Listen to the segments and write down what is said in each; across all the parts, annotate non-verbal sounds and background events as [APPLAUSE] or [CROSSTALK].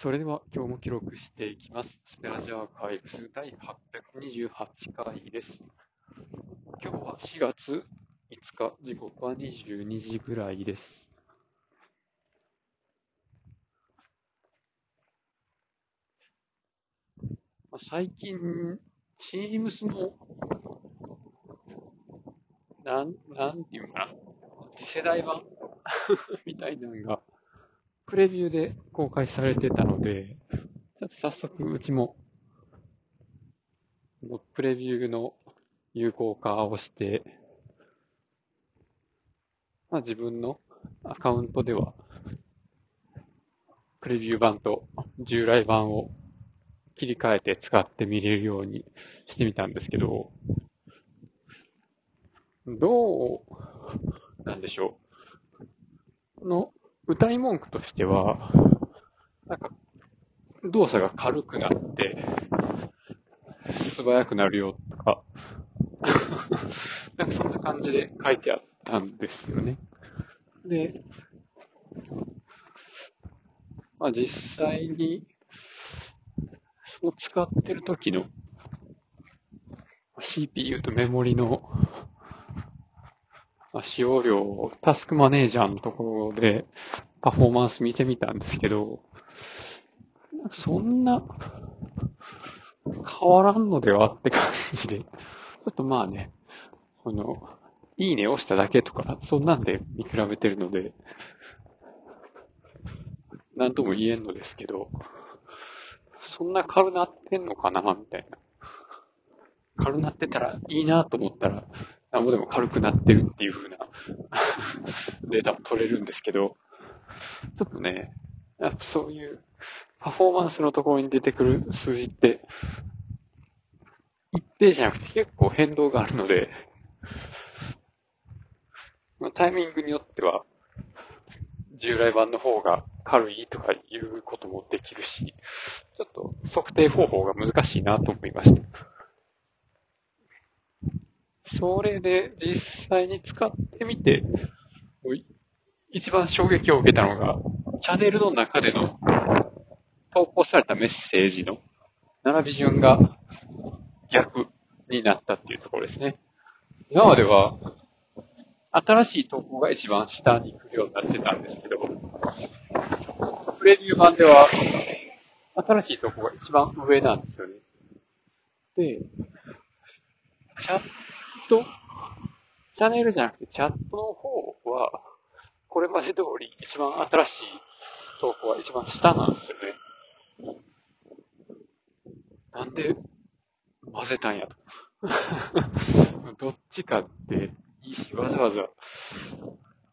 それでは今日も記録していきます。スペアジアーカイブス第828回です。今日は4月5日、時刻は22時ぐらいです。まあ最近、Teams の、なん、なんていうのかな、次世代版 [LAUGHS] みたいなのが、プレビューで公開されてたので、ちょっと早速うちも、プレビューの有効化をして、まあ自分のアカウントでは、プレビュー版と従来版を切り替えて使ってみれるようにしてみたんですけど、どうなんでしょう。この歌い文句としては、なんか、動作が軽くなって、素早くなるよとか、[LAUGHS] なんかそんな感じで書いてあったんですよね。で、まあ実際に、その使ってる時の CPU とメモリの使用量タスクマネージャーのところでパフォーマンス見てみたんですけど、そんな変わらんのではって感じで、ちょっとまあね、この、いいね押しただけとか、そんなんで見比べてるので、なんとも言えんのですけど、そんな軽なってんのかなみたいな。軽なってたらいいなと思ったら、なんぼでも軽くなってるっていう風な [LAUGHS] データも取れるんですけど、ちょっとね、やっぱそういうパフォーマンスのところに出てくる数字って、一定じゃなくて結構変動があるので、まあタイミングによっては、従来版の方が軽いとかいうこともできるし、ちょっと測定方法が難しいなと思いました。それで実際に使ってみて、一番衝撃を受けたのが、チャンネルの中での投稿されたメッセージの並び順が逆になったっていうところですね。今までは、新しい投稿が一番下に来るようになってたんですけど、プレビュー版では、新しい投稿が一番上なんですよね。で、チャト、チャンネルじゃなくてチャットの方は、これまで通り一番新しい投稿は一番下なんですよね。なんで混ぜたんやと。どっちかっていいし、わざわざ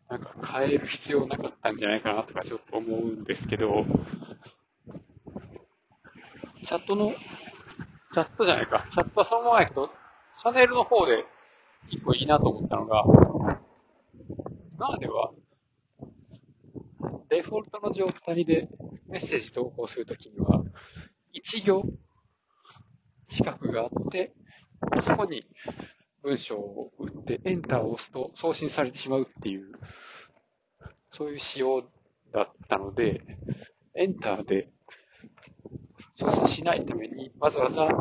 なんか変える必要なかったんじゃないかなとかちょっと思うんですけど、チャットの、チャットじゃないか。チャットはそのままやけど、チャンネルの方で一個いいなと思ったのが、今までは、デフォルトの状態でメッセージ投稿するときには、一行四角があって、そこに文章を打ってエンターを押すと送信されてしまうっていう、そういう仕様だったので、エンターで送信しないためにわざわざ、えっ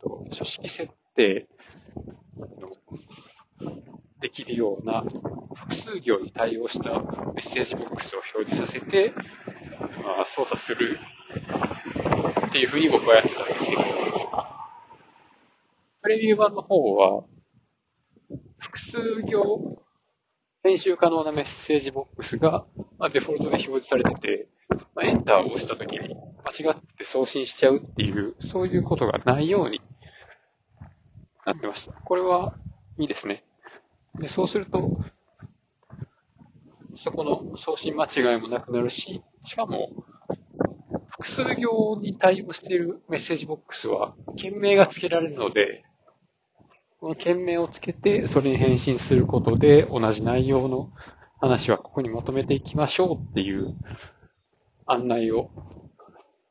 と書式設定きるような複数行に対応したメッセージボックスを表示させて、まあ、操作するっていうふうに僕はやってたんですけど、プレビュー版の方は、複数行編集可能なメッセージボックスが、あ、デフォルトで表示されてて、まあ、エンターを押したときに間違って送信しちゃうっていう、そういうことがないようになってました。これはいいですね。で、そうすると、そこの送信間違いもなくなるし、しかも、複数行に対応しているメッセージボックスは、件名が付けられるので、この件名をつけて、それに返信することで、同じ内容の話はここにまとめていきましょうっていう案内を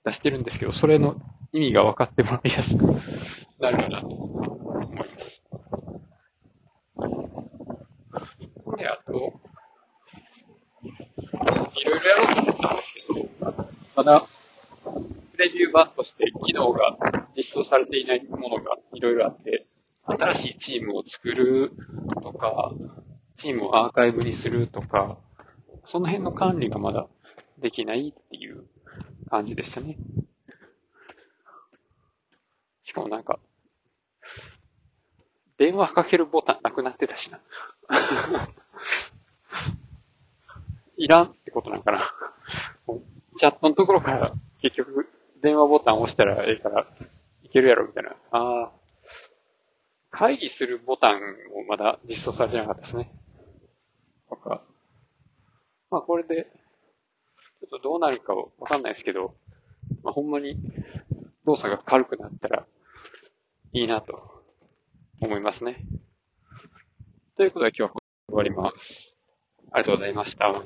出してるんですけど、それの意味が分かってもらいやすくなるかなと思います。で、あと、いろいろやろうと思ったんですけど、まだレビュー版として機能が実装されていないものがいろいろあって、新しいチームを作るとか、チームをアーカイブにするとか、その辺の管理がまだできないっていう感じでしたね。しかもなんか、電話かけるボタンなくなってたしな。[LAUGHS] いらんってことなんかな。チャットのところから結局電話ボタン押したらええからいけるやろみたいな。ああ。会議するボタンもまだ実装されてなかったですね。とか。まあこれで、ちょっとどうなるかわかんないですけど、まあほんまに動作が軽くなったらいいなと思いますね。ということで今日は終わります。ありがとうございました。